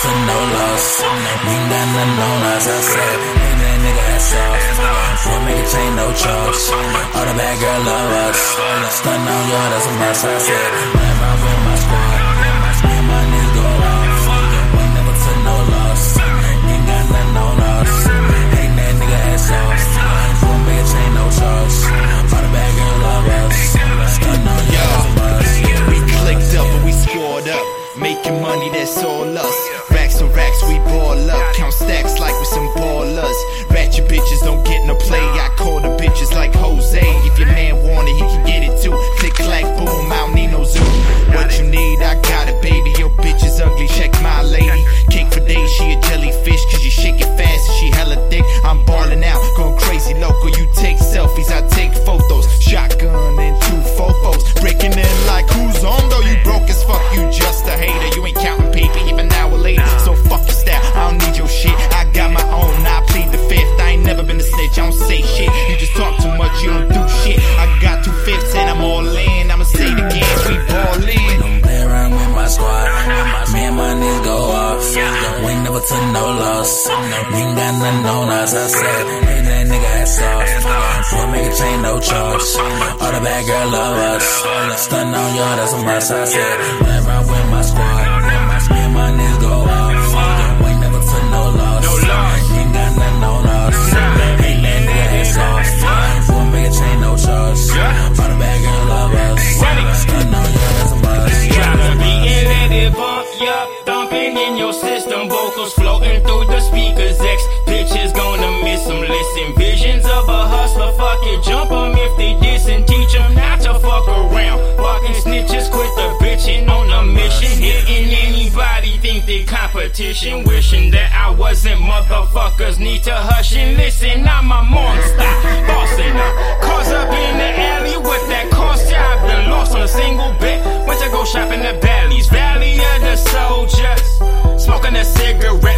for no loss. We not unknown us. I said, leave that nigga ass off. We'll make it chain, no charge. All the bad girl love us. Stun on you, that's a must. I said, life out with my loss no loss. We ain't got nothing on us. I said, hit that nigga ass off. We'll make a chain, no charge. All the bad girl love us. Stun on y'all, that's a must. I said, whatever chasing visions of a hustler. Fuck it, jump them if they diss and teach them not to fuck around. Fucking snitches, quit the bitching on a mission. Hitting anybody think they competition. Wishing that I wasn't motherfuckers need to hush and listen. I'm a monster, bossing up. Cause up in the alley with that cost job. Been lost on a single bet. Went to go shopping at Bally's, Valley of the Soldiers. Smoking a cigarette.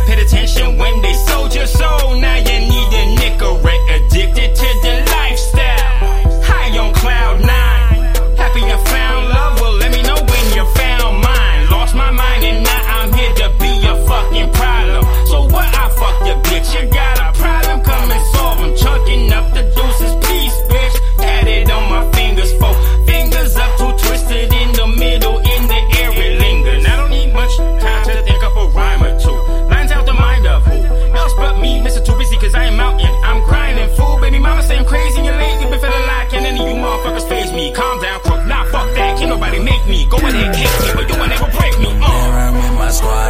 me. Go ahead, kick me, but you ain't able break me. Uh. Around with my squad,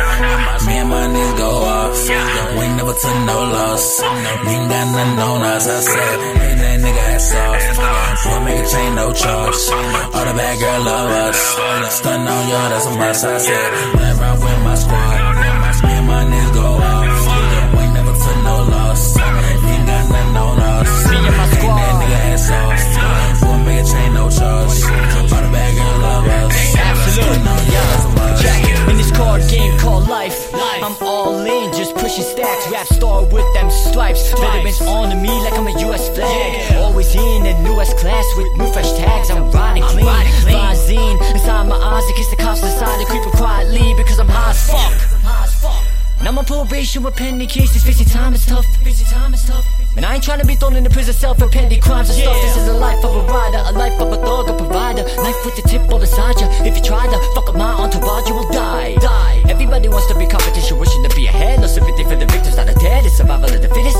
me and my niggas go off. We never took no loss. Uh. You ain't got nothing on us. I said, hey, that nigga ass off. We make a chain, no charge. Uh. All the bad girl love us. Uh. Stun on y'all, that's a must. I said, run around with my squad, me and my niggas go off. rap star with them stripes. vitamins on me like I'm a US flag. Always in the newest class with new fresh tags. I'm riding clean. Visine inside my eyes in case the cops decide to creep quietly because I'm high as fuck. Now my probation with pending cases, busy time is tough. Busy time is tough. And I ain't trying to be thrown in the prison cell for petty crimes and yeah. stuff. This is a life of a rider, a life of a thug, a provider. Life with the tip on the side, ya. If you try to fuck up my survival of the fittest.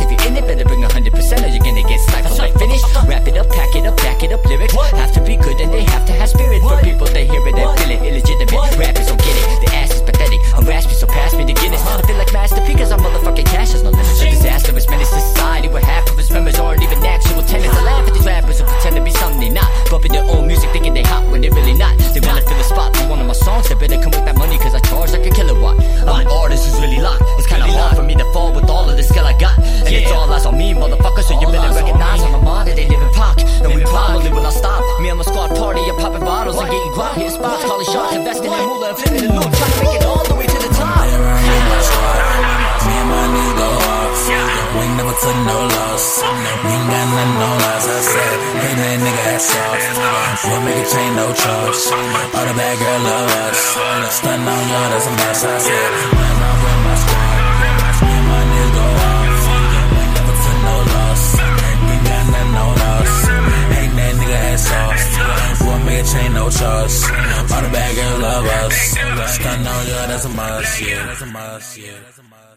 never took no loss. We ain't got nothing on us. I said, hey, that nigga ass off. We'll make a chain, no trust. All the bad girl love us. Stunning on y'all, that's a boss. I said, my squad, my niggas go off. We never no loss. We ain't got that nigga ass off. We'll make chain, no trust. All the bad girls love us. Stunning on y'all, that's a must. Yeah, that's a must. Yeah, that's a must.